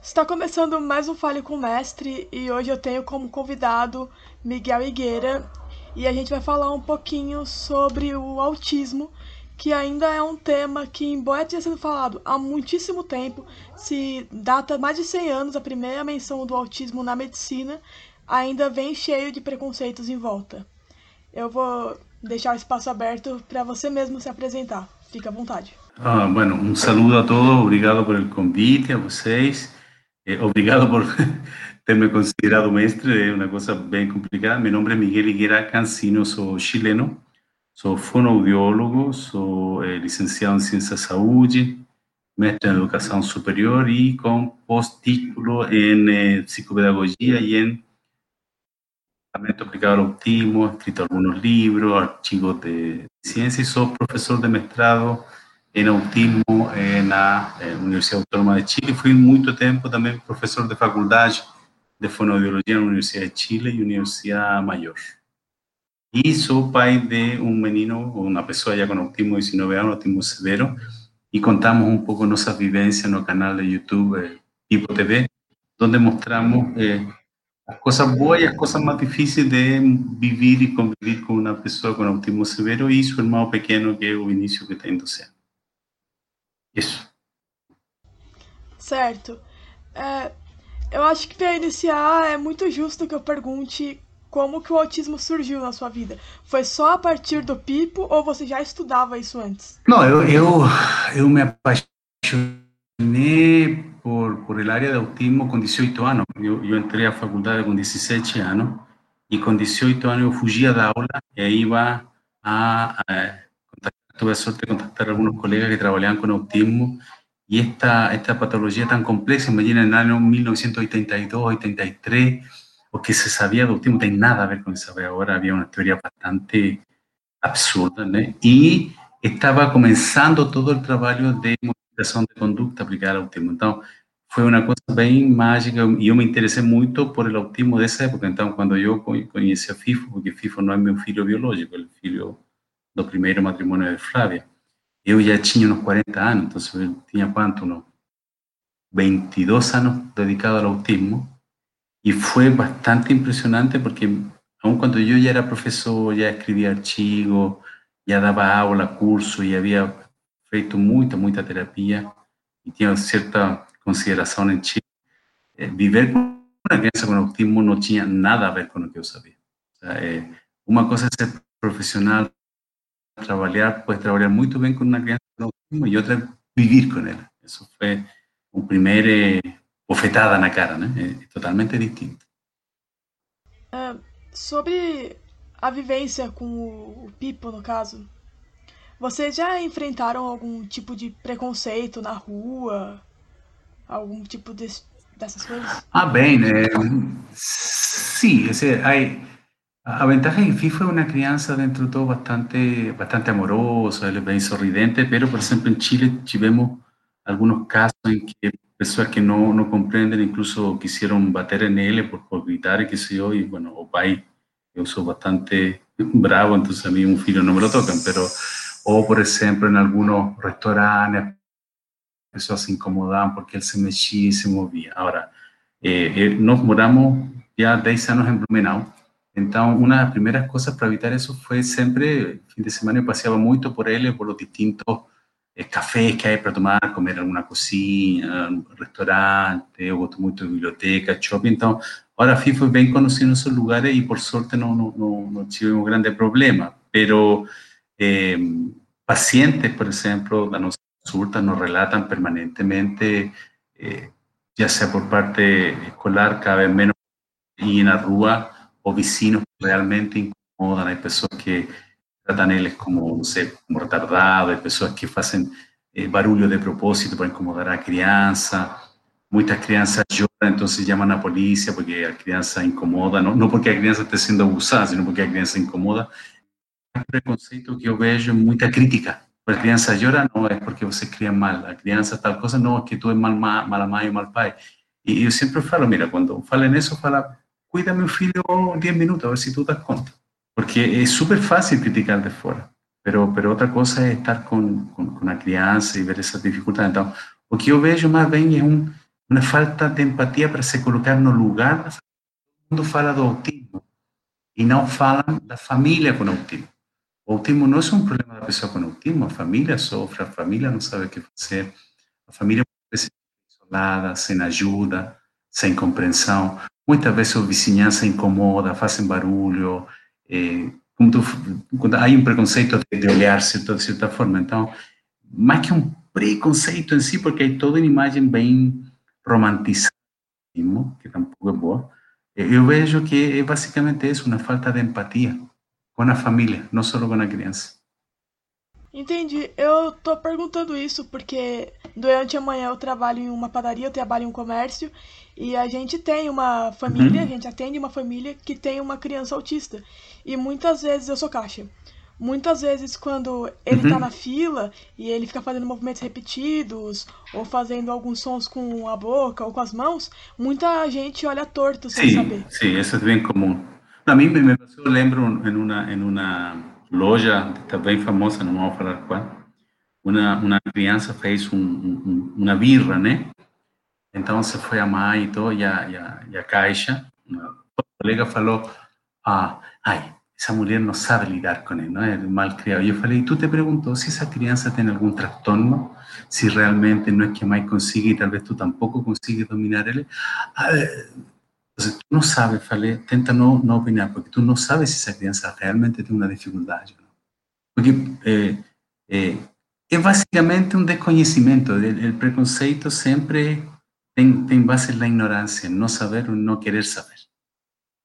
Está começando mais um Fale com o Mestre e hoje eu tenho como convidado Miguel Higueira e a gente vai falar um pouquinho sobre o autismo, que ainda é um tema que, embora tenha sido falado há muitíssimo tempo, se data mais de 100 anos a primeira menção do autismo na medicina, ainda vem cheio de preconceitos em volta. Eu vou deixar o espaço aberto para você mesmo se apresentar. Fica à vontade. Ah, bueno, um saludo a todos, obrigado pelo convite, a vocês. Eh, obrigado por terme considerado mestre, é uma coisa bem complicada. Meu nome é Miguel Higuera Cancino, sou chileno, sou fonoaudiólogo, sou eh, licenciado em Ciência da Saúde, mestre em Educação Superior e com pós-título em eh, Psicopedagogia e em tratamento aplicado ao autismo, escrito alguns livros, artigos de ciência e sou professor de mestrado en autismo en la Universidad Autónoma de Chile. Fui mucho tiempo también profesor de facultad de fonoaudiología en la Universidad de Chile y Universidad Mayor. Y soy pai de un menino, una persona ya con autismo de 19 años, autismo severo, y contamos un poco nuestras vivencias en el canal de YouTube eh, TV, donde mostramos eh, las cosas buenas y las cosas más difíciles de vivir y convivir con una persona con autismo severo y su hermano pequeño, que es el Vinicio, que está 12 años. Isso. Certo. É, eu acho que para iniciar é muito justo que eu pergunte como que o autismo surgiu na sua vida. Foi só a partir do Pipo ou você já estudava isso antes? Não, eu, eu, eu me apaixonei por, por el área de autismo com 18 anos. Eu, eu entrei à faculdade com 17 anos e com 18 anos eu fugia da aula e ia a, a tuve la suerte de contactar a algunos colegas que trabajaban con autismo y esta, esta patología tan compleja, imagina en el año 1982, 83, o que se sabía de autismo, no tiene nada a ver con eso, ahora había una teoría bastante absurda, ¿no? y estaba comenzando todo el trabajo de modificación de conducta aplicada al autismo. Entonces, fue una cosa bien mágica y yo me interesé mucho por el autismo de esa época. Entonces, cuando yo conocí a FIFO, porque FIFO no es mi filho biológico, el filho do primeiro matrimônio de Flávia, eu já tinha uns 40 anos, então eu tinha quanto? Uns 22 anos dedicado ao autismo, e foi bastante impressionante porque, aun quando eu já era professor, já escrevia artigos, já dava aula, curso, e havia feito muita, muita terapia, e tinha certa consideração em Chile, eh, viver com uma criança com autismo não tinha nada a ver com o que eu sabia. Eh, uma coisa é ser profissional trabajar, puedes trabajar muy bien con una crianza con autismo y otra vivir con él. Eso fue un primer eh, bofetada na cara, né? É totalmente distinto. Uh, sobre a vivência com o, o Pipo, no caso, vocês já enfrentaram algum tipo de preconceito na rua? Algum tipo de, dessas coisas? Ah, bem, né? Sim, esse, aí, A ventaja en FIFA es una crianza dentro de todo bastante, bastante amorosa, bien sorridente, pero por ejemplo en Chile vemos algunos casos en que personas que no, comprenden incluso quisieron bater en él por, por gritar y qué sé yo, y bueno, o pai, yo soy bastante bravo, entonces a mí un filho no me lo tocan, pero, o por ejemplo en algunos restaurantes, personas se incomodaban porque él se mexía y se movía. Ahora, eh, eh, nos moramos ya 10 años en Blumenau, Entonces, una de las primeras cosas para evitar eso fue siempre, el fin de semana yo paseaba mucho por él, por los distintos eh, cafés que hay para tomar, comer alguna cocina, un restaurante, yo gosto mucho de biblioteca, shopping. Entonces, ahora fui fue bien conocido en esos lugares y por suerte no, no, no, no tuvimos grandes problemas. Pero eh, pacientes, por ejemplo, nos consultas nos relatan permanentemente, eh, ya sea por parte escolar, cada vez menos y en la rúa, o vecinos realmente incomodan, hay personas que tratan ellos como, no sé, como retardados, hay personas que hacen eh, barullo de propósito para incomodar a la crianza, muchas crianças lloran, entonces llaman a la policía porque la crianza incomoda, no, no porque la crianza esté siendo abusada, sino porque la crianza incomoda. El preconceito que yo veo es mucha crítica. La crianza llora, no es porque você cría mal, la crianza tal cosa, no, es que tú eres mal, mal, mala mãe o mal pai. Y yo siempre falo, mira, cuando falen eso, fala, cuida a mi filho 10 minutos, a ver si tú das cuenta. porque es súper fácil criticar de fuera, pero, pero otra cosa es estar con, con, con la criança y ver esas dificultades. Então, o que eu vejo mais bem é um, uma falta de empatia para se colocar no lugar. Todo mundo fala do autismo e não falam da família com autismo. O autismo não é um problema da pessoa com autismo, a família sofre, a família não sabe o que fazer, a família se isolada, sem ajuda, sem compreensão. Muitas vezes a vizinhança incomoda, fazem barulho, eh, como tu, há um preconceito de, de olhar-se de certa forma. Então, mais que um preconceito em si, porque hay toda uma imagem bem romantizada, que tampouco é boa, eu vejo que é basicamente isso, uma falta de empatia com a família, não só com a criança. Entendi. Eu tô perguntando isso porque durante a manhã eu trabalho em uma padaria, eu trabalho em um comércio e a gente tem uma família, uhum. a gente atende uma família que tem uma criança autista. E muitas vezes eu sou caixa. Muitas vezes quando ele uhum. tá na fila e ele fica fazendo movimentos repetidos ou fazendo alguns sons com a boca ou com as mãos, muita gente olha torto sem sim, saber. Sim, isso é bem comum. A mim me eu lembro em uma em uma loja, bem famosa, não vou falar qual, uma, uma criança fez um, um, uma birra, né? Então se a mãe e todo, e a, e a, e a caixa, uma colega falou, ah, ai, essa mulher não sabe lidar com ele, não é mal criado. Eu falei, tu te perguntou se essa criança tem algum transtorno, se realmente não é que a mãe consiga e talvez tu tampouco consiga dominar ele. Entonces, tú no sabes, falei, tenta no, no opinar, porque tú no sabes si esa criança realmente tem uma dificuldade. Não? Porque é, é, é, basicamente um desconhecimento. O, preconceito sempre tem, tem base na ignorância, não saber ou não querer saber.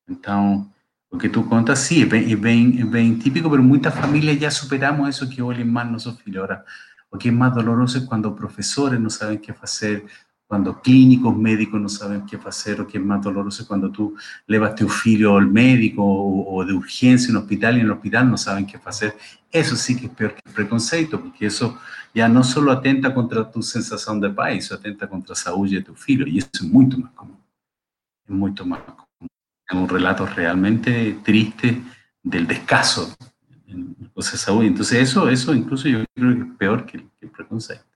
Então, o que tu contas, sim, é bem, típico, mas muitas famílias já superamos isso que olhem mais nossos filhos. Agora, o que é mais doloroso é quando professores não sabem o que fazer, cuando clínicos, médicos no saben qué hacer o qué es más doloroso cuando tú levas tu hijo al médico o, de urgencia en un hospital y en el hospital no saben qué hacer. Eso sí que es peor que el preconceito, porque eso ya no solo atenta contra tu sensación de paz, eso atenta contra la salud de tu hijo y eso es mucho más común. Es mucho más común. Es un relato realmente triste del descaso en cosas de salud. Entonces eso, eso incluso yo creo que es peor que, que el preconceito.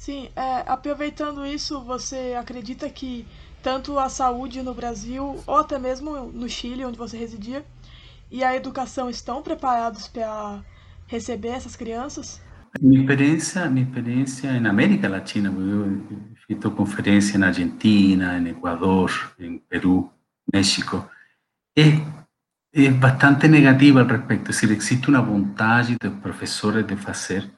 Sim, é, aproveitando isso, você acredita que tanto a saúde no Brasil, ou até mesmo no Chile, onde você residia, e a educação estão preparados para receber essas crianças? Minha experiência, minha experiência na América Latina, eu fiz conferência na Argentina, no Equador, em Peru, México, é, é bastante negativa al respecto. Es decir, existe uma vontade dos professores de fazer,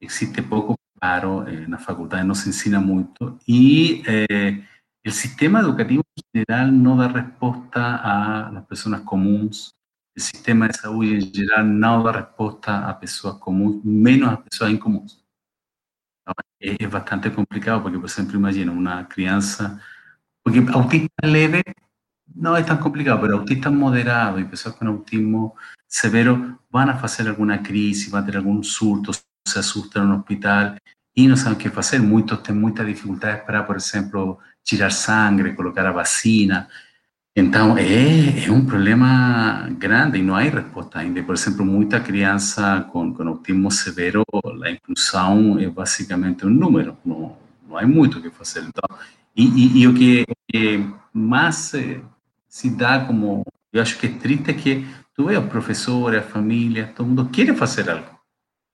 existe pouco claro, en la facultad no se ensina mucho y eh, el sistema educativo en general no da respuesta a las personas comunes, el sistema de salud en general no da respuesta a personas comunes, menos a personas incomunes. Es, es bastante complicado porque, por ejemplo, imagina una crianza, porque autista leve no es tan complicado, pero autista moderado y personas con autismo severo van a hacer alguna crisis, van a tener algún surto, se asustan en un hospital y no saben qué hacer. Muchos tienen muchas dificultades para, por ejemplo, tirar sangre, colocar a vacina. Entonces, es, un problema grande y no hay respuesta ainda. Por ejemplo, mucha crianza con, con autismo severo, la inclusión es básicamente un número, no, no hay mucho que hacer. y, y, lo que, más eh, se da como, yo acho que es triste es que tú ves a los profesores, a familias, todo el mundo quiere hacer algo,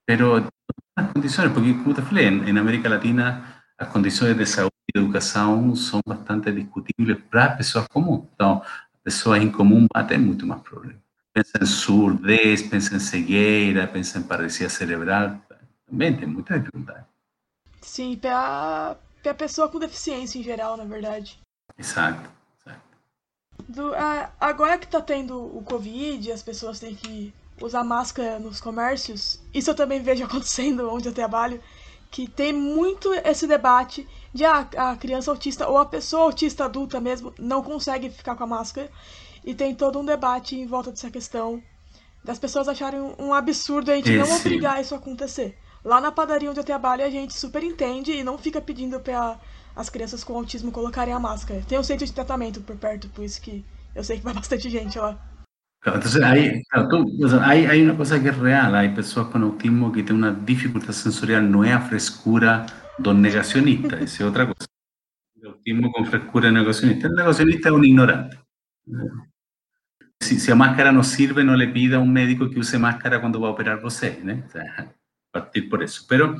pero las condiciones, porque como te falei, en, en, América Latina las condiciones de salud y de educación son bastante discutibles para las personas comunes. Entonces, personas incomunes van a tener mucho más problemas. Pensa en surdez, pensa en cegueira, pensa en parecia cerebral, também tem muita dificuldade. Sim, para a pessoa com deficiência em geral, na verdade. Exato. Do, agora que está tendo o Covid, as pessoas têm que usar máscara nos comércios, isso eu também vejo acontecendo onde eu trabalho, que tem muito esse debate de ah, a criança autista ou a pessoa autista adulta mesmo não consegue ficar com a máscara. E tem todo um debate em volta dessa questão das pessoas acharem um absurdo a gente Esse. não obrigar isso a acontecer. Lá na padaria onde eu trabalho, a gente super entende e não fica pedindo para as crianças com autismo colocarem a máscara. Tem um centro de tratamento por perto, por isso que eu sei que vai bastante gente lá. Entonces hay, hay, hay, una cosa que es real, hay personas con autismo que tienen una dificultad sensorial, no es a frescura dos negacionistas, es otra cosa. El autismo con frescura negacionista. El negacionista es un ignorante. Si, si, a máscara no sirve, no le pida a un médico que use máscara cuando va a operar você, ¿eh? partir por eso. Pero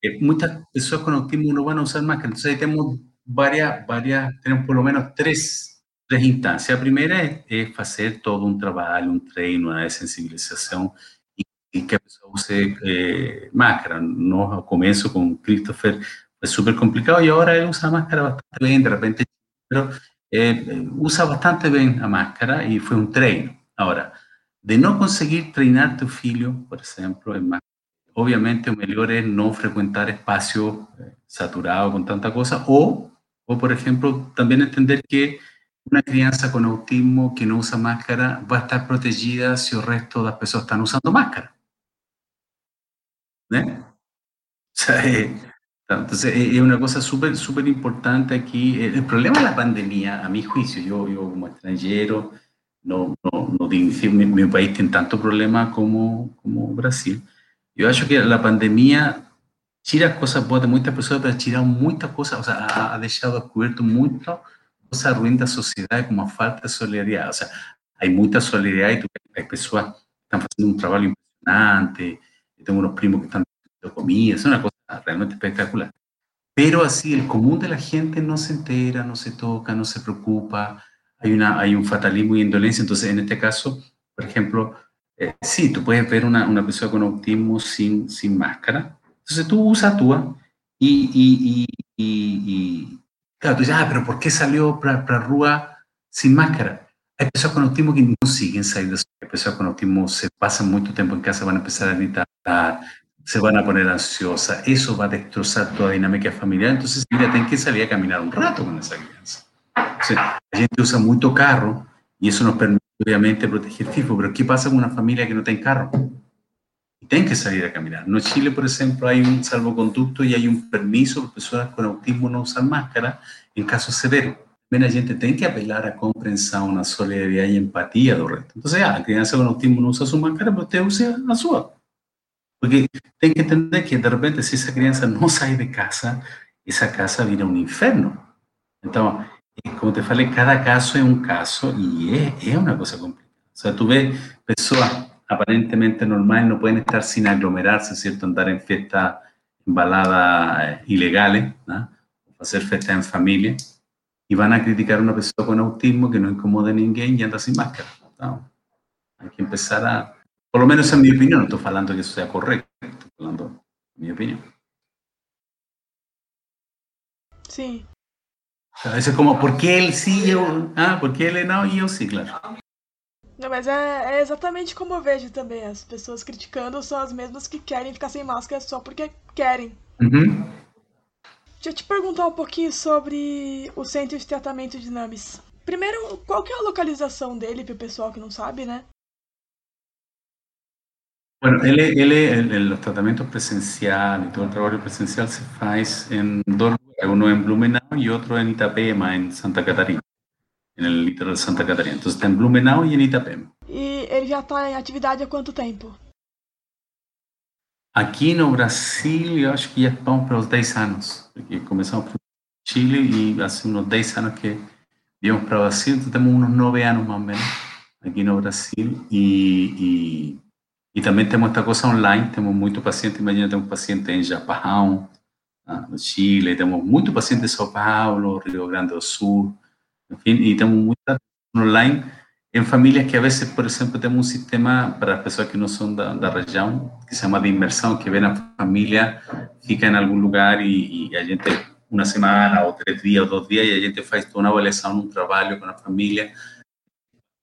eh, muchas personas con autismo no van a usar máscara, entonces ahí tenemos varias, varias, tenemos por lo menos tres tres instancias. A primeira é, é, fazer todo um trabalho, um treino de sensibilização e, e que a pessoa use é, máscara. No, ao começo com Christopher foi super complicado e agora ele usa a máscara bastante bem, de repente, pero, é, usa bastante bem a máscara e foi um treino. Agora, de não conseguir treinar teu filho, por exemplo, em máscara, obviamente o melhor é não frequentar espaço saturado com tanta coisa ou, ou por exemplo, também entender que una crianza con autismo que no usa máscara va a estar protegida si el resto de las personas están usando máscara. ¿Eh? entonces, es una cosa súper, súper importante aquí. El problema de la pandemia, a mi juicio, yo, yo como extranjero, no, no, no mi, mi, país tiene tanto problema como, como Brasil. Yo acho que la pandemia tira cosas buenas de muchas personas, pero ha tirado muchas cosas, o sea, ha, ha dejado descubierto mucho cosa ruim da sociedade como falta de solidariedade. Ou seja, há muita solidariedade e as pessoas estão fazendo um trabalho impressionante, tenho uns primos que estão dando comida, é uma coisa realmente espetacular. Pero así, el común de la gente no se entera, no se toca, no se preocupa, hay, una, hay un fatalismo y indolencia. Entonces, en este caso, por ejemplo, eh, sí, tú puedes ver una, una persona con autismo sin, sin máscara. Entonces, tú usas tú y, y, y, y, Claro, tú dices, ah, pero ¿por qué salió para, para Rúa sin máscara? Hay personas con autismo que no siguen saliendo, hay personas con autismo se pasan mucho tiempo en casa, van a empezar a gritar, se van a poner ansiosas, eso va a destrozar toda dinámica familiar, entonces mira, tienen que salir a caminar un rato con esa crianza. la gente usa mucho carro y eso nos permite obviamente proteger FIFO, pero ¿qué pasa con una familia que no tiene carro? Y tienen que salir a caminar. No en Chile, por ejemplo, hay un salvoconducto y hay un permiso para personas con autismo no usar máscara en casos severos. Ven, la gente tiene que apelar a comprensión, a solidaridad y empatía del resto. Entonces, ah, la crianza con autismo no usa su máscara, usted use la suya. Porque tienen que entender que de repente si esa crianza no sale de casa, esa casa viene a un infierno. Entonces, como te falei, cada caso es un caso y es, es una cosa complicada. O sea, tú ves personas aparentemente normales no pueden estar sin aglomerarse, ¿cierto? Andar en fiestas, en baladas eh, ilegales, ¿no? hacer fiestas en familia, y van a criticar a una persona con autismo que no incomoda a ninguém y anda sin máscara. ¿no? Hay que empezar a, por lo menos en mi opinión, no estoy hablando que eso sea correcto, estoy hablando de mi opinión. Sí. A veces como, ¿por qué él sí? Yo, ah, ¿por qué él no? Y yo sí, claro. Não, mas é, é, exatamente como eu vejo também. As pessoas criticando são as mesmas que querem ficar sem máscara só porque querem. Uhum. Deixa eu te perguntar um pouquinho sobre o centro de tratamento de NAMIS. Primeiro, qual que é a localização dele para o pessoal que não sabe, né? Bueno, ele, ele, os tratamentos presenciais, todo o trabalho presencial se faz em dois lugares, um em Blumenau e outro em Itapema, em Santa Catarina. No litoral de Santa Catarina. Entonces está en Blumenau y en Itapema. ¿Y él ya está en actividad há quanto tiempo? Aqui no Brasil, eu acho que já vamos para os 10 anos, porque começamos por Chile e há uns 10 anos que viemos para o Brasil, então temos uns 9 anos mais ou menos aqui no Brasil. E, e, e também temos esta coisa online, temos muito paciente, imagina, temos paciente em Japão, no Chile, temos muito paciente em São Paulo, Rio Grande do Sul, en fin, y tenemos muchas online en familias que a veces, por ejemplo, tenemos un sistema para las personas que no son de, la región, que se llama de inmersión, que ven a familia, fica en algún lugar y, y a gente una semana o tres días o dos días y a gente hace toda una evaluación, un trabajo con la familia,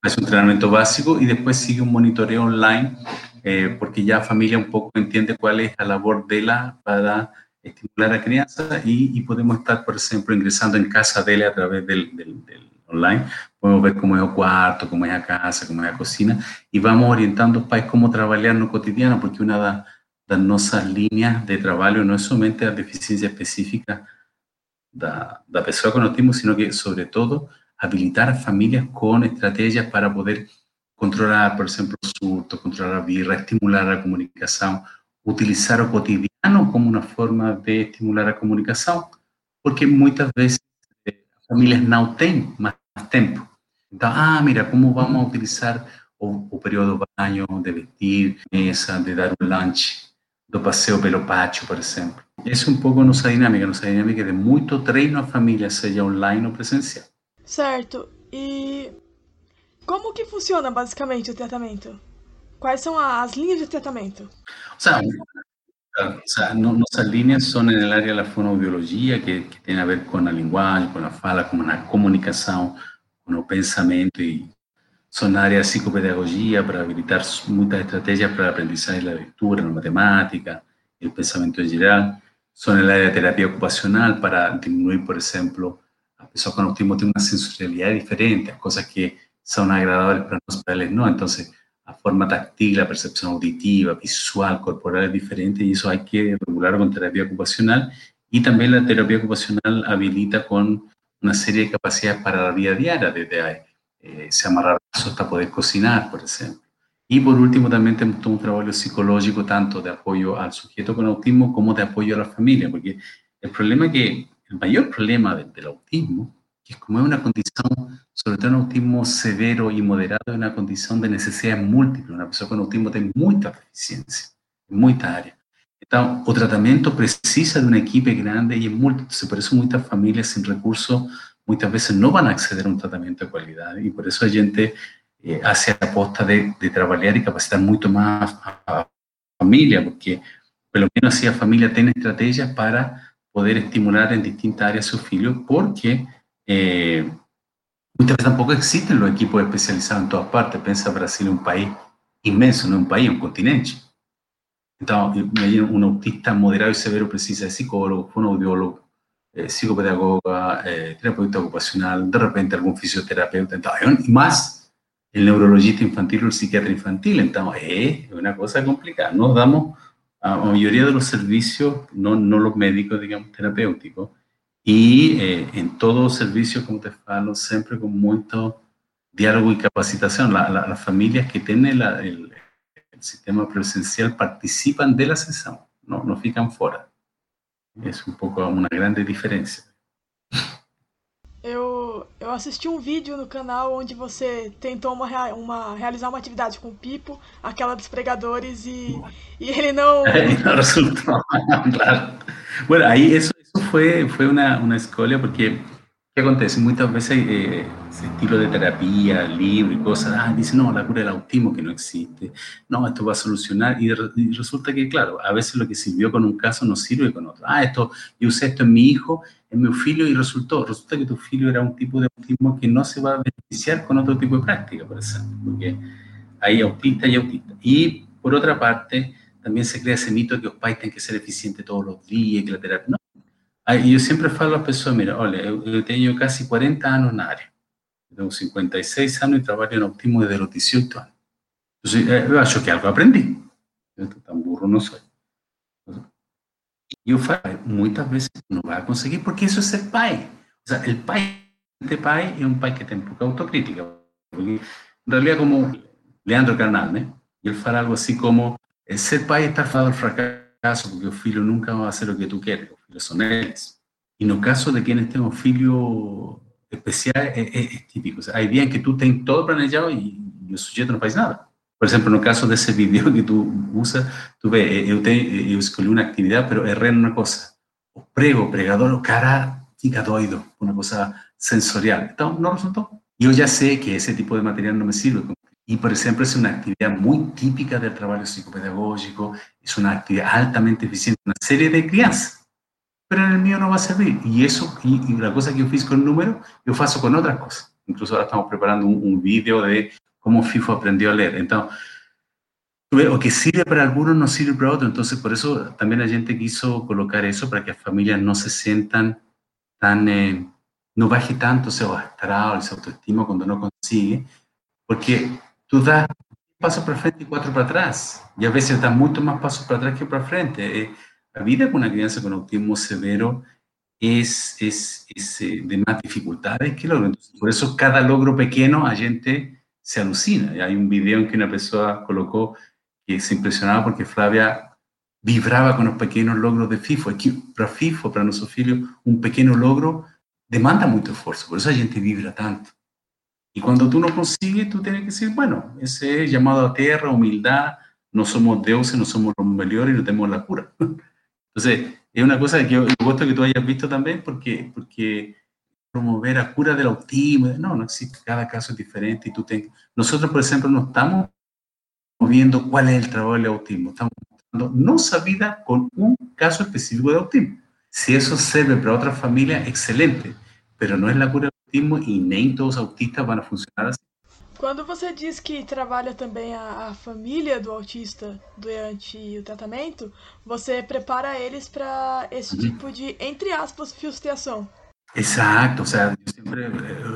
hace un entrenamiento básico y después sigue un monitoreo online eh, porque ya la familia un poco entiende cuál es la labor de la para estimular a crianza y, y, podemos estar, por ejemplo, ingresando en casa de él a través del, del, del, online. Podemos ver cómo es el cuarto, cómo es la casa, cómo es la cocina y vamos orientando a pais cómo trabajar en lo cotidiano, porque una de, nuestras líneas de trabajo no es solamente la deficiencia específica de la persona con autismo, sino que sobre todo habilitar a familias con estrategias para poder controlar, por exemplo, o surto, controlar a birra, estimular a comunicação, utilizar o cotidiano como uma forma de estimular a comunicação, porque muitas vezes eh, as famílias não têm mais tempo. Então, ah, mira, como vamos a utilizar o, o período de banho, de vestir, mesa, de dar um lanche, do passeio pelo pátio, por exemplo. Essa é um pouco a nossa dinâmica, de muito treino à família, seja online ou presencial. Certo. E como que funciona basicamente o tratamento? Quais são as linhas de tratamento? O sea, o sea no, nuestras líneas son en el área de la fonoaudiología, que, que tiene a ver con la linguagem, con la fala, con la comunicación, con el pensamiento y son áreas de psicopedagogia para habilitar muitas estrategias para el aprendizaje de la lectura, la matemática, el pensamiento en general. Son el área de terapia ocupacional para disminuir, por ejemplo, a pessoas con autismo tienen una sensorialidad diferente, cosas que son agradables para nosotros, para no. Entonces, la forma táctil, la percepción auditiva, visual, corporal es diferente y eso hay que regular con terapia ocupacional. Y también la terapia ocupacional habilita con una serie de capacidades para la vida diaria, desde eh, se amarrar hasta poder cocinar, por ejemplo. Y por último, también tenemos un trabajo psicológico, tanto de apoyo al sujeto con autismo como de apoyo a la familia, porque el problema que, el mayor problema del autismo que como es una condición, sobre todo un autismo severo y moderado, es una condición de necesidad múltiple. Una persona con autismo tiene mucha deficiencia, en muchas áreas. Entonces, o tratamiento precisa de una equipo grande y es múltiple. por eso muchas familias sin recursos muchas veces no van a acceder a un tratamiento de calidad y por eso hay gente eh, hace aposta de, de trabajar y capacitar mucho más a la familia, porque por lo menos así la familia tiene estrategias para poder estimular en distintas áreas a sus hijos, porque eh, muchas veces tampoco existen los equipos especializados en todas partes. Pensa Brasil es un país inmenso, no un país, un continente. Entonces, un autista moderado y severo precisa de psicólogo, fonoaudiólogo, eh, psicopedagoga, eh, terapeuta ocupacional, de repente algún fisioterapeuta, entonces, y más el neurologista infantil o el psiquiatra infantil. Entonces, es una cosa complicada. Nos damos a la mayoría de los servicios, no, no los médicos, digamos, terapéuticos, y eh, en todo servicio, como te falo, siempre con mucho diálogo. La, la, las familias que el, el, sistema presencial participan de la sesión, no, no fican fuera. Es um pouco uma grande diferença. Eu, eu assisti um vídeo no canal onde você tentou uma, uma, realizar uma atividade com o Pipo, aquela dos pregadores, e, e ele não. não resultou, claro. Bueno, aí isso fue, fue una, una escuela porque, ¿qué acontece? Muchas veces eh, ese estilo de terapia, libro y cosas, ah, dicen, no, la cura del autismo que no existe, no, esto va a solucionar, y, y, resulta que, claro, a veces lo que sirvió con un caso no sirve con otro. Ah, esto, yo usé esto en mi hijo, en mi filio, y resultó, resulta que tu filio era un tipo de autismo que no se va a beneficiar con otro tipo de práctica, por ejemplo, porque hay autista y autista. Y, por otra parte, también se crea ese mito de que los padres tienen que ser eficientes todos los días, que la terapia... No, eu sempre falo às pessoas, mira, olha, eu, eu tenho quase 40 anos na área. Eu tenho 56 anos e trabalho no autismo desde os 18 anos. Então, eu acho que algo aprendi. Eu tão burro não sou. E eu falo, muitas vezes não vai conseguir, porque isso é ser pai. O sea, o pai, este pai é um pai que tem pouca autocrítica. Porque, em realidade, como Leandro Carnal, né? Ele fala algo assim como, ser pai é estar falando do fracasso, porque o filho nunca vai fazer o que tu queres son ellos. Y no caso de quienes tengan un filho especial, es, típico. hay días que tú tienes todo planeado y, el sujeto no faz nada. Por ejemplo, en el caso de ese video que tú usas, tú ves, yo, te, yo escogí una actividad, pero erré en una cosa. O prego, pregador, o cara, fica doido, una cosa sensorial. Entonces, no resultó. Yo ya sé que ese tipo de material no me sirve. Y, por ejemplo, es una actividad muy típica del trabajo psicopedagógico, es una actividad altamente eficiente, una serie de crianzas pero en el mío no va a servir. Y eso, y, y la cosa que yo fiz con el número, yo faço con otras cosas. Incluso ahora estamos preparando un, un vídeo de cómo FIFO aprendió a leer. Entonces, o que sirve para algunos, no sirve para otros. Entonces, por eso también la gente quiso colocar eso para que las familias no se sientan tan, eh, no baje tanto ese astral, ese autoestima cuando no consigue, porque tú das pasos para frente y cuatro para atrás. Y a veces das mucho más pasos para atrás que para frente. Eh, la vida con una crianza con autismo severo es, es, es eh, de más dificultades que logro. Entonces, por eso cada logro pequeño a gente se alucina. Hay un video en que una persona colocó que se impresionaba porque Flavia vibraba con los pequeños logros de FIFO. Es que para FIFO, para nuestro filho, un pequeño logro demanda mucho esfuerzo, por eso la gente vibra tanto. Y cuando tú no consigues, tú tienes que decir, bueno, ese es llamado a tierra, humildad, no somos dioses, no somos los mejores y no tenemos la cura. Entonces, es una cosa que yo gusto que tú hayas visto también, porque, porque promover a cura del autismo, no, no existe, cada caso es diferente y tú ten... Nosotros, por ejemplo, no estamos viendo cuál es el trabajo del autismo, estamos mostrando nuestra vida con un caso específico de autismo. Si eso sirve para otra familia, excelente, pero no es la cura del autismo y nem todos autistas van a funcionar así. Quando você diz que trabalha também a, a, família do autista durante o tratamento, você prepara eles para esse uhum. tipo de, entre aspas, frustração. Exato, ou seja, sempre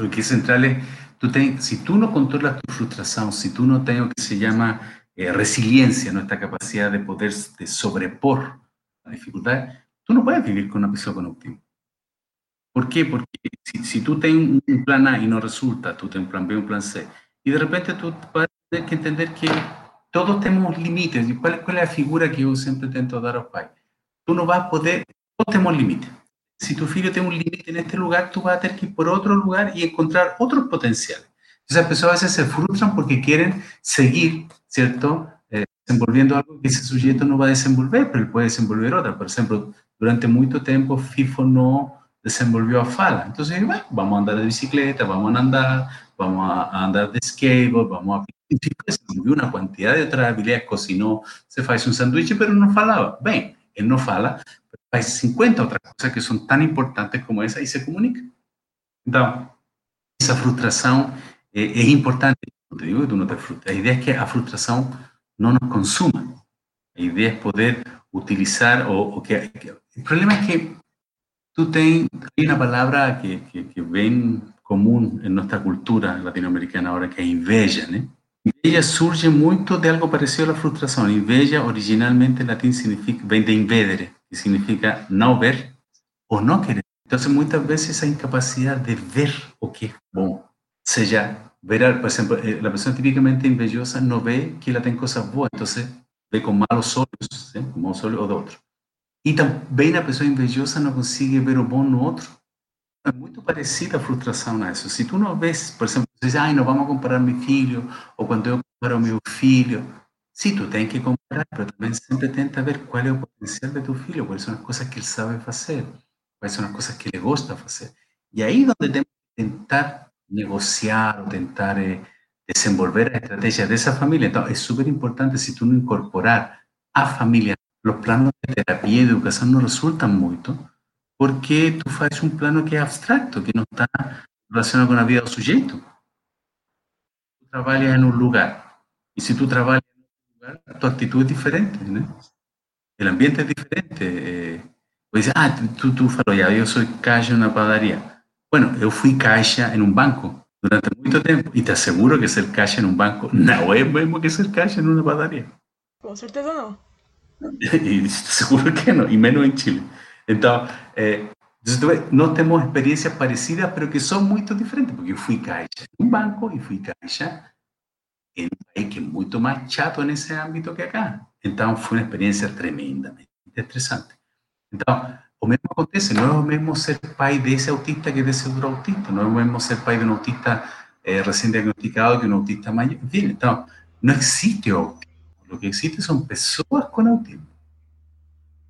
o que é central é, tu tem, se tu não controlas tu frustração, se tu não tens o que se chama eh, resiliência, nossa capacidade de poder de sobrepor a dificuldade, tu não puedes viver com uma pessoa com autismo. ¿Por quê? Porque se, se tu tens um plan A e não resulta, tu tens um plan B, um plan C, y de repente tú vas a tener que entender que todos tenemos límites. ¿Y cuál, es la figura que yo siempre intento dar a los padres? Tú no vas a poder, todos tenemos límites. Si tu hijo tiene un límite en este lugar, tú vas a tener que ir por otro lugar y encontrar otros potenciales. Entonces, las personas a veces se frustran porque quieren seguir, ¿cierto? Eh, desenvolviendo algo que ese sujeto no va a desenvolver, pero él puede desenvolver otra. Por ejemplo, durante mucho tiempo FIFO no desenvolvió a Fala. Entonces, bueno, vamos a andar de bicicleta, vamos a andar, vamos a andar de skateboard, vamos a desenvolver una cantidad de otras habilidades, cocinó, se hace un sándwich, pero no falaba. Bien, él no fala, hay 50 otras cosas que son tan importantes como esa y se comunica. Entonces, esa frustración eh, es importante. Te digo no te que la frustración no nos consuma. La idea es poder utilizar o, o que, que, problema es que tú tienes, hay una palabra que, que, que común en nuestra cultura latinoamericana ahora, que es inveja, ¿no? Inveja surge mucho de algo parecido a la frustración. Inveja originalmente en latín significa, viene de invedere, que significa no ver o no querer. Entonces muchas veces esa incapacidad de ver o que es bueno, sea ver, por ejemplo, eh, la persona típicamente invejosa no ve que la tiene cosas buenas, entonces ve con malos ojos, ¿sí? con malos ojos o de otro. Y también la persona invejosa no consigue ver lo bueno otro. Es muy parecida a frustración a eso. Si tú no ves, por ejemplo, dices, ay, no vamos a comparar mi filho, o cuando yo comparo mi filho, sí, tú tienes que comparar, pero también siempre intenta ver cuál es el potencial de tu filho, cuáles son las cosas que él sabe hacer, cuáles son las cosas que le gusta hacer. Y ahí es donde tenemos que intentar negociar o tentar eh, desenvolver la estrategia de esa familia. Entonces, es súper importante si tú no incorporar a familia, los planos de terapia y educación no resultan mucho, porque tú haces un plano que es abstracto, que no está relacionado con la vida del sujeto. Tú trabajas en un lugar, y si tú trabajas en un lugar, tu actitud es diferente, ¿no? El ambiente es diferente. Eh, pues dices, ah, tú, tú, ya, yo soy caixa en una padaría. Bueno, yo fui caixa en un banco durante mucho tiempo, y te aseguro que ser caixa en un banco no es mismo que ser caixa en una padaría. Con certeza no. y te aseguro que no, y menos en Chile. Entonces, eh, no tenemos experiencias parecidas, pero que son muy diferentes, porque yo fui caixa en un banco y fui caixa en un país que es mucho más chato en ese ámbito que acá. Entonces, fue una experiencia tremendamente estresante. Entonces, lo mismo acontece, no es lo mismo ser pai de ese autista que de ese otro autista, no es lo mismo ser pai de un autista eh, recién diagnosticado que un autista mayor. En fin, entonces, no existe autismo, lo que existe son personas con autismo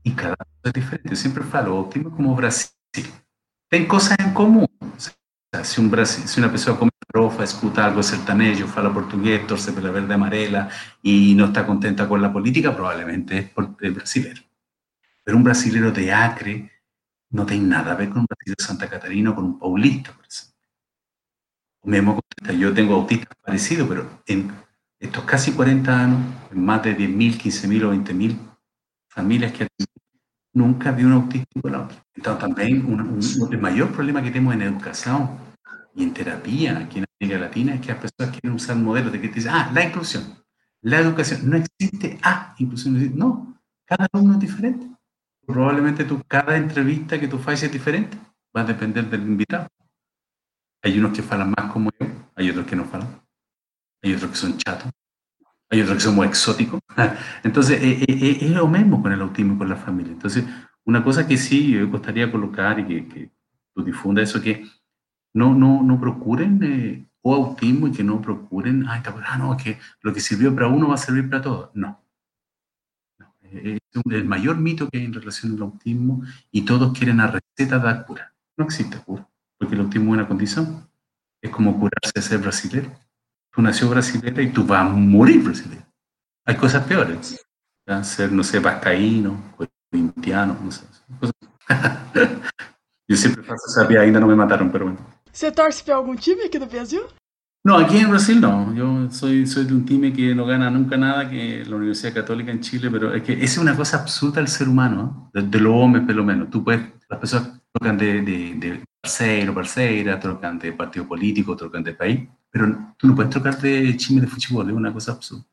y cada es diferente. Yo siempre falo, autismo como Brasil. En común. O sea, si, un Brasil, si una persona come rofa, escuta algo sertanejo, fala portugués, torce la verde amarela y no está contenta con la política, por, es brasilero. Pero un brasilero de Acre no tiene nada a ver con un brasilero de Santa Catarina o con un paulista, por ejemplo. Mismo, yo tengo autistas parecidos, pero en estos casi 40 años, en más de 10.000, 15.000 o 20.000 familias que nunca vi un autístico. Entonces también un, el mayor problema que tenemos en educación y en terapia aquí en América Latina es que las personas quieren usar modelos de que te dicen, ah, la inclusión, la educación, no existe ah, inclusión, no, cada uno es diferente. Probablemente tú, cada entrevista que tú haces es diferente, va a depender del invitado. Hay unos que falan más como yo, hay otros que no falan. hay otros que son chatos, hay otros que son muy exóticos. Entonces, eh, eh, eh, es lo mismo con el autismo y con la familia. Entonces, una cosa que sí me gustaría colocar y que, que tú difunda eso, que no, no, no procuren o autismo y que no procuren, ay, ah, no, que lo que sirvió para uno va a servir para todos. No. Es el mayor mito que hay en relación al autismo y todos quieren la receta de cura. No existe cura, porque el autismo es una condición. Es como curarse de ser brasileño. Tú nació brasileño y tú vas a morir brasileño. Hay cosas peores. Ser, no sé, vascaíno, corintiano, no sé. Yo siempre faço sabia, ainda no me mataron, pero bueno. ¿Você torce para algún time aquí en Brasil? No, aquí en Brasil no. Yo soy, soy de un time que no gana nunca nada, que la Universidad Católica en Chile, pero es que es una cosa absurda del ser humano, de, de los hombres por lo menos. Tú puedes, las personas tocan de, de, de parceiro, parceira, trocan de partido político, trocan de país, pero tú no puedes trocar de time de fútbol, es una cosa absurda.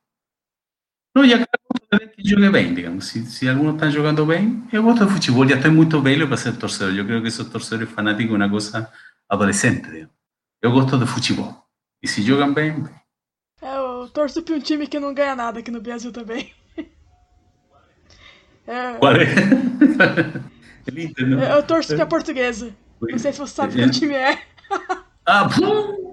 No, ya cada que jogue bem, digamos. Si, si algunos están jugando bem, yo gosto de fútbol, ya estoy muy velho para ser torcedor. Yo creo que esos torcedores fanáticos es una cosa adolescente, digamos. Yo gosto de fútbol. E se jogam bem, bem. É, eu torço pra um time que não ganha nada aqui no Brasil também. É, Qual é? é Inter, não? Eu torço pra portuguesa. Não sei se você sabe é. que time é. Ah, bom!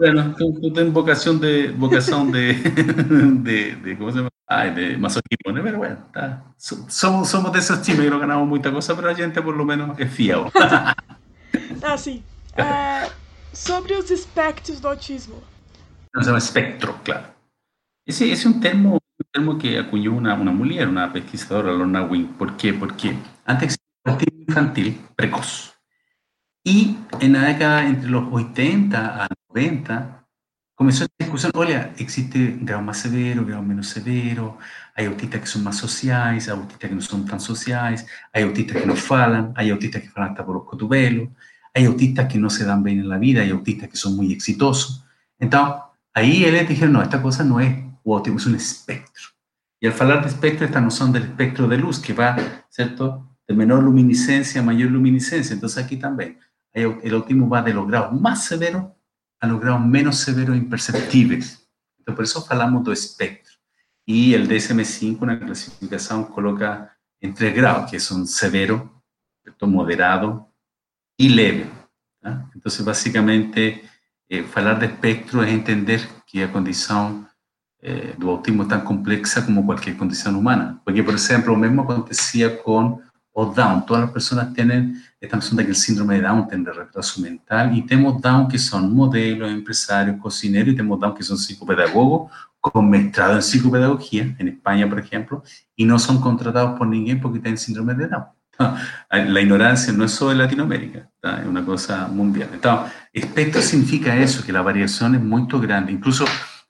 Bueno, tú, tienes vocación de, vocación de, de, de, ¿cómo se llama? Ay, de masoquismo, ¿no? Pero bueno, está. Somos, somos de esos times que no ganamos mucha cosa, pero la gente por lo menos es fiel. ah, sim. É, sobre os espectros do autismo. Se llama espectro, claro. Ese, ese es un termo, termo que acuñó una, una mujer, una pesquisadora, Lorna Wing. ¿Por qué? Porque antes existía autismo infantil precoz. Y en la década entre los 80 a 90 comenzó esta discusión, oye, existe grado más severo, grado menos severo, hay autistas que son más sociales, hay autistas que no son tan sociales, hay autistas que no falan, hay autistas que falan hasta por los cotubelos, hay autistas que no se dan bien en la vida, hay autistas que son muy exitosos. Entonces, ahí él dijeron, no, esta cosa no es autismo, es un espectro. Y al hablar de espectro, esta noción del espectro de luz, que va, ¿cierto?, de menor luminiscencia a mayor luminiscencia. Entonces aquí también, el autismo va de los grados más severos a los grados menos severos e imperceptibles. Entonces, por eso hablamos de espectro. Y el DSM-5, una clasificación, coloca en tres grados, que son severo, moderado y leve. Entonces, básicamente, eh, hablar de espectro es entender que la condición eh, del autismo es tan compleja como cualquier condición humana. Porque, por ejemplo, lo mismo acontecía con o Down. Todas las personas tienen esta noción de que el síndrome de Down tiene retraso mental y tenemos Down que son modelos, empresarios, cocineros y tenemos Down que son psicopedagogos con maestrado en psicopedagogía, en España, por ejemplo, y no son contratados por ninguém porque tienen síndrome de Down. La ignorancia no es solo en Latinoamérica, es una cosa mundial. Entonces, espectro significa eso, que la variación es muy grande. Incluso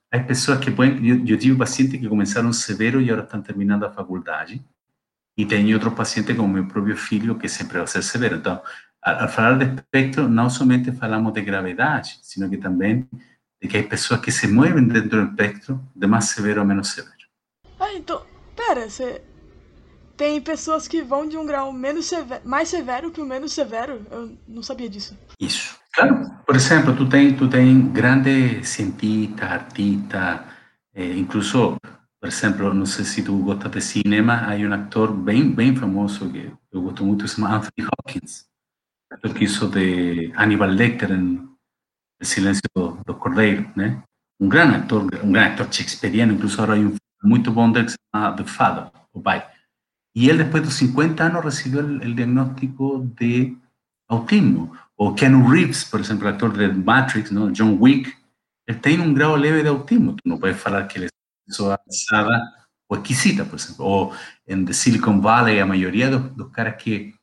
hay personas que pueden, yo, yo tuve pacientes que comenzaron severo y ahora están terminando la facultad. Y tengo otros pacientes como mi propio filho que siempre va a ser severo. Al, al hablar de espectro, no solamente hablamos de gravedad, sino que también de que hay personas que se mueven dentro del espectro de más severo a menos severo. Ah, então, pera, você tem pessoas que vão de um grau menos severo, mais severo que o menos severo. Eu não sabia disso. Isso. Claro. Por exemplo, tu tem, tu tem grandes cientistas, artistas, eh, incluso, por exemplo, não sei se tu gostas de cinema, há um actor bem, bem famoso que eu gosto muito, que se chama Anthony Hopkins, actor que hizo de Hannibal Lecter en El silencio dos cordeiros, né? Um grande actor, um grande actor shakespeariano, incluso há um muito bom dele que se chama The Father, o pai. Y él después de 50 años recibió el, diagnóstico de autismo. O Keanu Reeves, por ejemplo, el actor de Matrix, ¿no? John Wick, él tiene un grado leve de autismo. Tú no puedes hablar que él es avanzada o exquisita, por ejemplo. O en The Silicon Valley, la mayoría de los, caras que,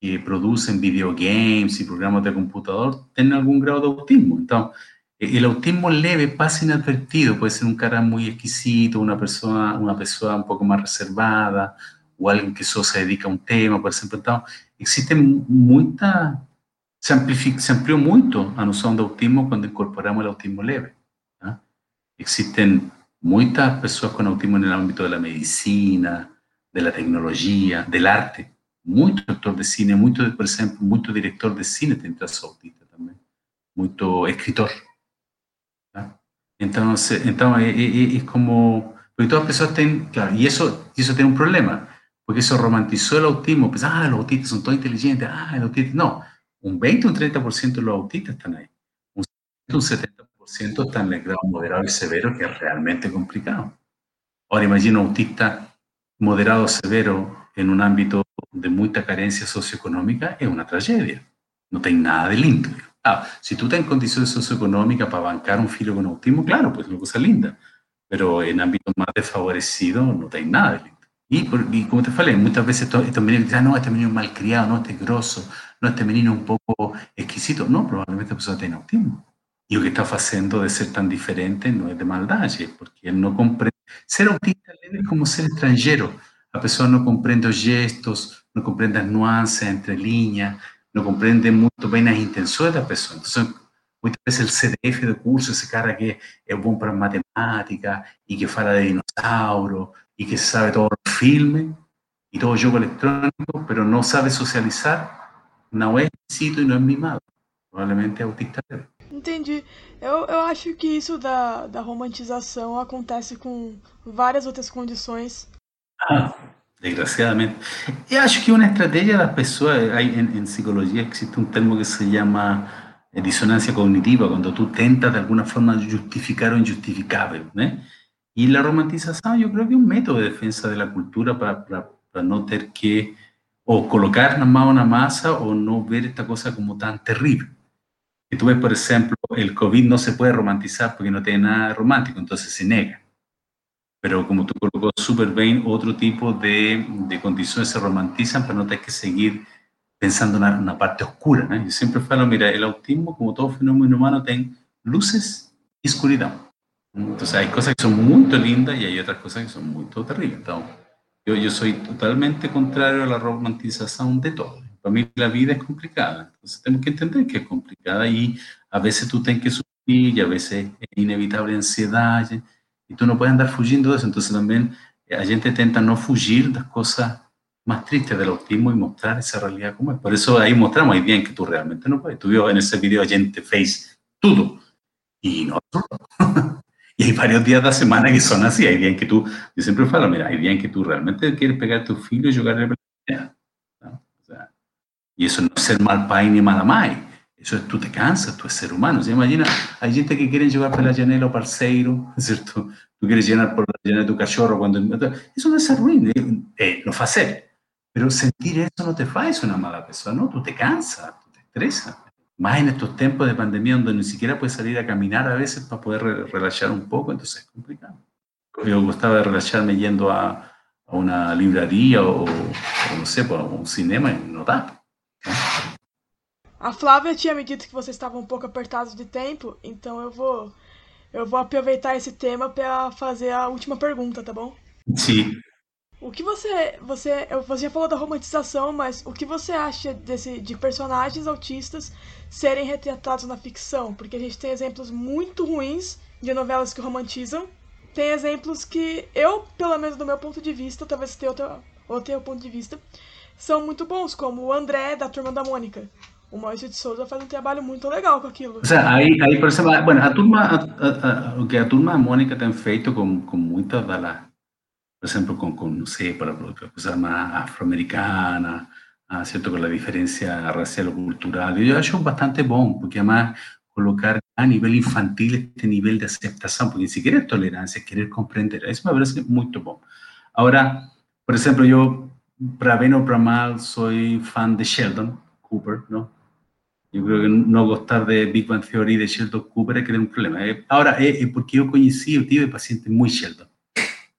que, producen videogames y programas de computador tienen algún grado de autismo. Entonces, el autismo leve pasa inadvertido. Puede ser un cara muy exquisito, una persona, una persona un poco más reservada, o alguien que solo se dedica a un tema, por ejemplo. Então, existe muita... Se, se ampliou muito a noção de autismo quando incorporamos o autismo leve. ¿tá? Existen muitas pessoas com autismo no âmbito da medicina, da tecnologia, do arte. Muito ator de cine, muito, por exemplo, muito diretor de cine tem traço autista também. Muito escritor. ¿tá? Eh, es como, porque todas las personas tienen, claro, eso, y eso tiene un problema, porque eso romantizó el autismo, pues, ah, los autistas son todos inteligentes, ah, el autista, no, un 20 o un 30% de los autistas están ahí, un 70% están en el grado moderado y severo, que es realmente complicado. Ahora imagina un autista moderado severo en un ámbito de mucha carencia socioeconómica, es una tragedia, no tiene nada de lindo. Ah, si tú estás en condiciones socioeconómicas para bancar un filo con autismo, claro, pues es una cosa linda, pero en ámbitos más desfavorecidos no tiene nada de lindo. Y, como te falei, muchas veces estos meninos dicen, ah, no, este menino es malcriado, no, este es grosso, no, este menino es un poco exquisito. No, probablemente la persona tiene autismo. Y lo que está haciendo de ser tan diferente no es de maldad, porque él no comprende. Ser autista es como ser extranjero. La persona no comprende los gestos, no comprende las nuances entre líneas, no comprende muito bem as intenções da pessoa. Então, muitas vezes o CDF do curso, esse cara que é bom para matemática e que fala de dinossauro e que sabe todo o filme e todo o jogo eletrônico, mas não sabe socializar, não é exquisito e não é mimado. Provavelmente é autista. Entendi. Eu, eu acho que isso da, da romantização acontece com várias outras condições. Ah, desgraciadamente. Y acho que una estrategia de las personas, hay, en, en, psicología existe un término que se llama eh, disonancia cognitiva, cuando tú tentas de alguna forma justificar lo injustificable. ¿eh? Y la romantización yo creo que es un método de defensa de la cultura para, para, para no tener que o colocar nada más una masa o no ver esta cosa como tan terrible. Y tú ves, por ejemplo, el COVID no se puede romantizar porque no tiene nada romántico, entonces se nega pero como tú colocó súper bien, otro tipo de, de, condiciones se romantizan, pero no hay que seguir pensando en una, parte oscura. ¿no? Yo siempre falo, mira, el autismo, como todo fenómeno humano, tiene luces y oscuridad. Entonces hay cosas que son muy lindas y hay otras cosas que son muy terribles. Entonces, yo, yo soy totalmente contrario a la romantización de todo. Para mí la vida es complicada, entonces tenemos que entender que es complicada y a veces tú tienes que sufrir y a veces es inevitable ansiedad. Y tú no puedes andar fugiendo de eso. Entonces también eh, la gente intenta no fugir de las cosas más tristes del autismo y mostrar esa realidad como es. Por eso ahí mostramos, hay bien que tú realmente no puedes. Tú vio en ese video a gente face todo y no y hay varios días de la semana que son así. Hay bien que tú, yo siempre falo, mira, hay bien que tú realmente quieres pegar a tu filho y ¿no? o sea, y eso no es ser mal pai ni mala mai. Eso es, tú te cansas, tú eres ser humano. ¿Se imagina? Hay gente que quiere llevar por la llanela o parceiro, ¿cierto? Tú quieres llenar por la llanela tu cachorro cuando... Eso no es ruin, eh, eh, lo hacer. Pero sentir eso no te hace una mala persona, ¿no? Tú te cansas, tú te estresas. Más en estos tiempos de pandemia donde ni siquiera puedes salir a caminar a veces para poder relajar un poco, entonces es complicado. Yo gustaba relajarme yendo a, a una librería o, o, no sé, a un cinema y no da. A Flávia tinha me dito que vocês estavam um pouco apertados de tempo, então eu vou eu vou aproveitar esse tema para fazer a última pergunta, tá bom? Sim. O que você você você já falou da romantização, mas o que você acha desse de personagens autistas serem retratados na ficção? Porque a gente tem exemplos muito ruins de novelas que romantizam. Tem exemplos que eu, pelo menos do meu ponto de vista, talvez tenha outro, outro ponto de vista, são muito bons, como o André da Turma da Mônica. O Maurício de Souza faz um trabalho muito legal com aquilo. Aí, aí por exemplo, bueno, a turma, a, a, a, o que a turma Mônica tem feito com, com muitas das, por exemplo, com, com não sei, para coisa mais afro-americana, certo, com a diferença racial ou cultural, eu acho bastante bom, porque además colocar a nível infantil este nível de aceitação, porque sequer é tolerância, querer compreender, isso me parece muito bom. Agora, por exemplo, eu, para bem ou para mal, sou fã de Sheldon Cooper, ¿no? Yo creo que no gustar de Big Bang Theory de Sheldon Cooper es que un problema. Eh, ahora, es porque yo conocí, yo tuve pacientes muy Sheldon,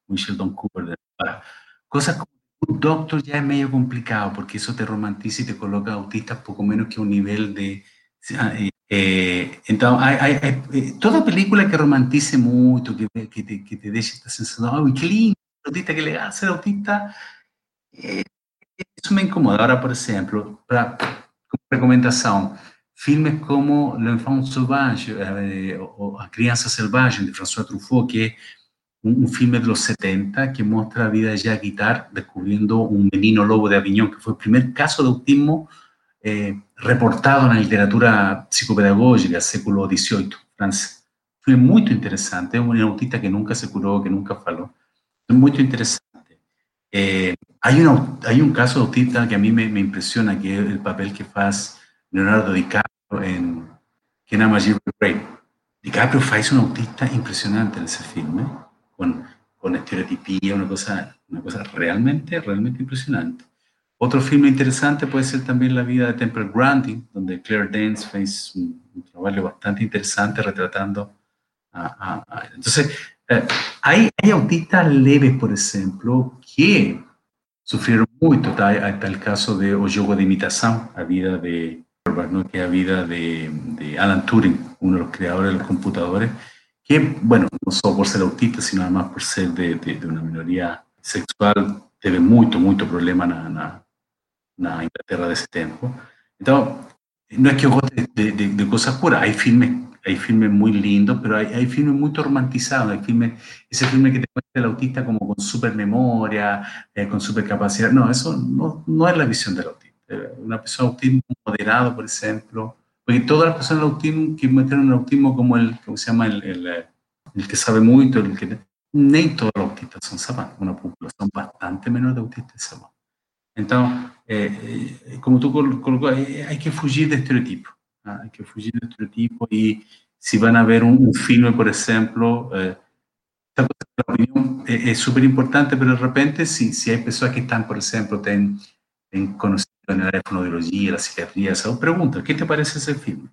muy Sheldon Cooper. De, ahora, cosas como un doctor ya es medio complicado porque eso te romantiza y te coloca autistas poco menos que un nivel de... Eh, eh, entonces, hay, hay, hay, toda película que romantice mucho, que, que, te, que te deje esta sensación, ¡ay, qué lindo! Autista, que legal ser autista! Eh, eso me incomoda. Ahora, por ejemplo, para, recomendação, filmes como L'Enfant Sauvage, eh, A Criança Selvagem, de François Truffaut, que é um, filme dos 70 que mostra a vida de Jacques Guitart descobrindo um menino lobo de Avignon, que foi o primeiro caso de autismo eh, reportado na literatura psicopedagógica, século XVIII, França. Foi muito interessante. É um autista que nunca se curou, que nunca falou. É muito interessante. Eh, hay, una, hay un caso de autista que a mí me, me, impresiona, que es el papel que faz Leonardo DiCaprio en I Magic Break. DiCaprio faz un autista impresionante en ese filme, con, con estereotipía, una cosa, una cosa realmente, realmente impresionante. Otro filme interesante puede ser también La vida de Temple Grandin, donde Claire Danes fez un, un trabajo bastante interesante retratando a, a, a entonces eh, hay, hay, autistas leves, por ejemplo, que sufrieron mucho. Está, está el caso de O Jogo de Imitación, la vida de, ¿no? que la vida de, de, Alan Turing, uno de los creadores de los computadores, que, bueno, no solo por ser autista, sino además por ser de, de, de una minoría sexual, teve mucho, mucho problema en la Inglaterra de ese tiempo. Entonces, no es que yo de, cosas puras, hay filmes hay filmes muy lindos, pero hay, hay filmes muy filmes, ese filme que te muestra el autista como con super memoria, eh, con super capacidad, no, eso no, no, es la visión del autista. Una persona autismo moderado, por ejemplo, porque todas las personas autismo que muestran el autismo como el, ¿cómo se llama? El, el, eh, el que sabe mucho, el que... Ni todos los autistas son zapatos, una población bastante menos de autistas son Entonces, eh, eh, como tú colocas, hay que fugir de estereotipos. Hay que fugir de estereotipos y si van a ver un, un filme, por ejemplo, eh, la opinión es súper importante, pero de repente si, si hay personas que están, por ejemplo, ten, ten conocido en el área de fonoaudiología, la psiquiatría, esa pregunta, ¿qué te parece ese filme?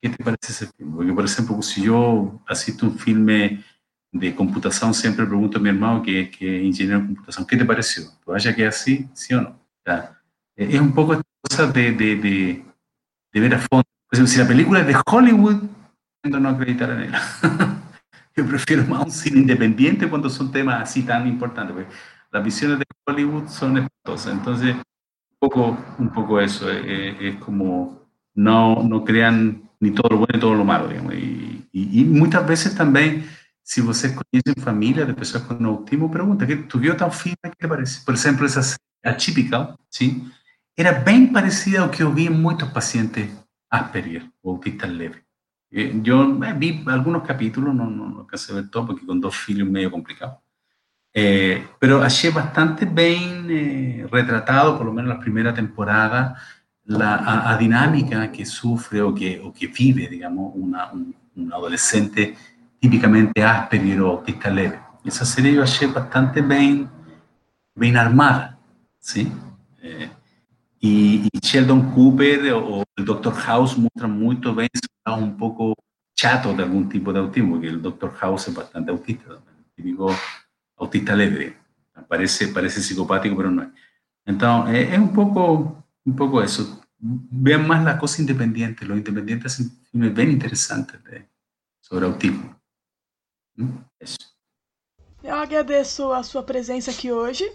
¿Qué te parece ese filme? Porque, por ejemplo, si yo asisto a un filme de computación, siempre pregunto a mi hermano que, que es ingeniero de computación, ¿qué te pareció? ¿Vaya que así, sí o no? O sea, es un poco esta cosa de, de, de de ver a fondo. Si la película es de Hollywood, no acreditar en ella. Yo prefiero más un cine independiente cuando son temas así tan importantes. Porque las visiones de Hollywood son espantosas. Entonces, un poco, un poco eso. Es, eh, eh, es como no, no crean ni todo lo bueno ni todo lo malo. Digamos. Y, y, y, muchas veces también, si ustedes conocen familias de personas con autismo, pregunta, ¿qué, ¿tú vio tan firme? ¿Qué te parece? Por ejemplo, esa atípica, ¿sí? Era bem parecida ao que eu vi em pacientes Asperger ou autistas leves. Eu eh, vi alguns capítulos, não, não, não alcancei a ver todo, porque com dois filhos meio complicado. Eh, pero achei bastante bem eh, retratado, por lo menos na primeira temporada, la, a, a, dinámica que sufre ou que, o que vive, digamos, uma, um, um adolescente tipicamente Asperger ou autista leve. Essa série eu achei bastante bem, bem armada, sim? Eh, Y, y, Sheldon Cooper o el Dr. House muestran muy bien un poco chato de algún tipo de autismo, que el Dr. House es bastante autista, típico autista leve. Parece, parece psicopático, no es. Entonces, es, un poco, un poco eso. Vean más las cosas independientes. Los independientes son filmes bien interesantes de, sobre autismo. ¿Mm? Eso. Eu agradeço a sua presença aqui hoje.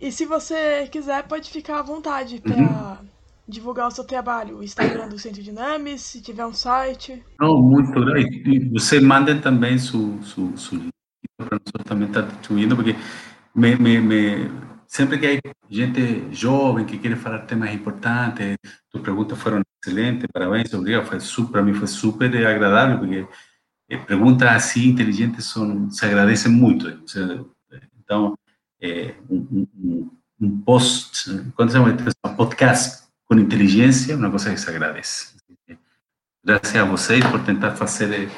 E se você quiser, pode ficar à vontade para uhum. divulgar o seu trabalho, o Instagram do Centro Dinamis, se tiver um site. Não, muito legal. E você manda também seu, seu, seu link para nós também estar tá distribuindo, porque me, me, me, sempre que há gente jovem que quer falar temas importantes, tus perguntas foram excelentes, parabéns, obrigado. Foi super, para mim foi super agradável, porque eh, perguntas assim inteligentes são, se agradecem muito. Então, eh, un, un, un, post, ¿cuánto se llama? Un podcast con inteligencia, una cosa que se agradece. Gracias a vocês por tentar hacer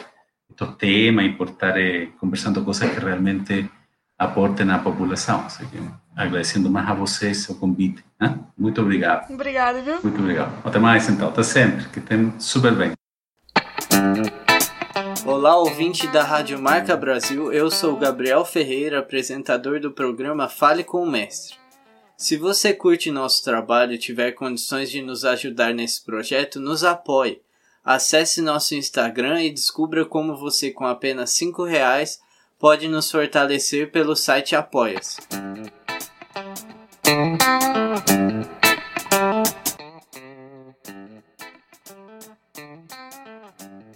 estos temas y por estar eh, conversando cosas que realmente aporten a la población. Así que agradeciendo más a vocês o convite. ¿eh? Muito obrigado. Obrigado, viu? Muito obrigado. Até mais, então. Até sempre. Que estejam super bem. Olá, ouvinte da Rádio Marca Brasil, eu sou Gabriel Ferreira, apresentador do programa Fale com o Mestre. Se você curte nosso trabalho e tiver condições de nos ajudar nesse projeto, nos apoie. Acesse nosso Instagram e descubra como você, com apenas R$ reais, pode nos fortalecer pelo site Apoia-se.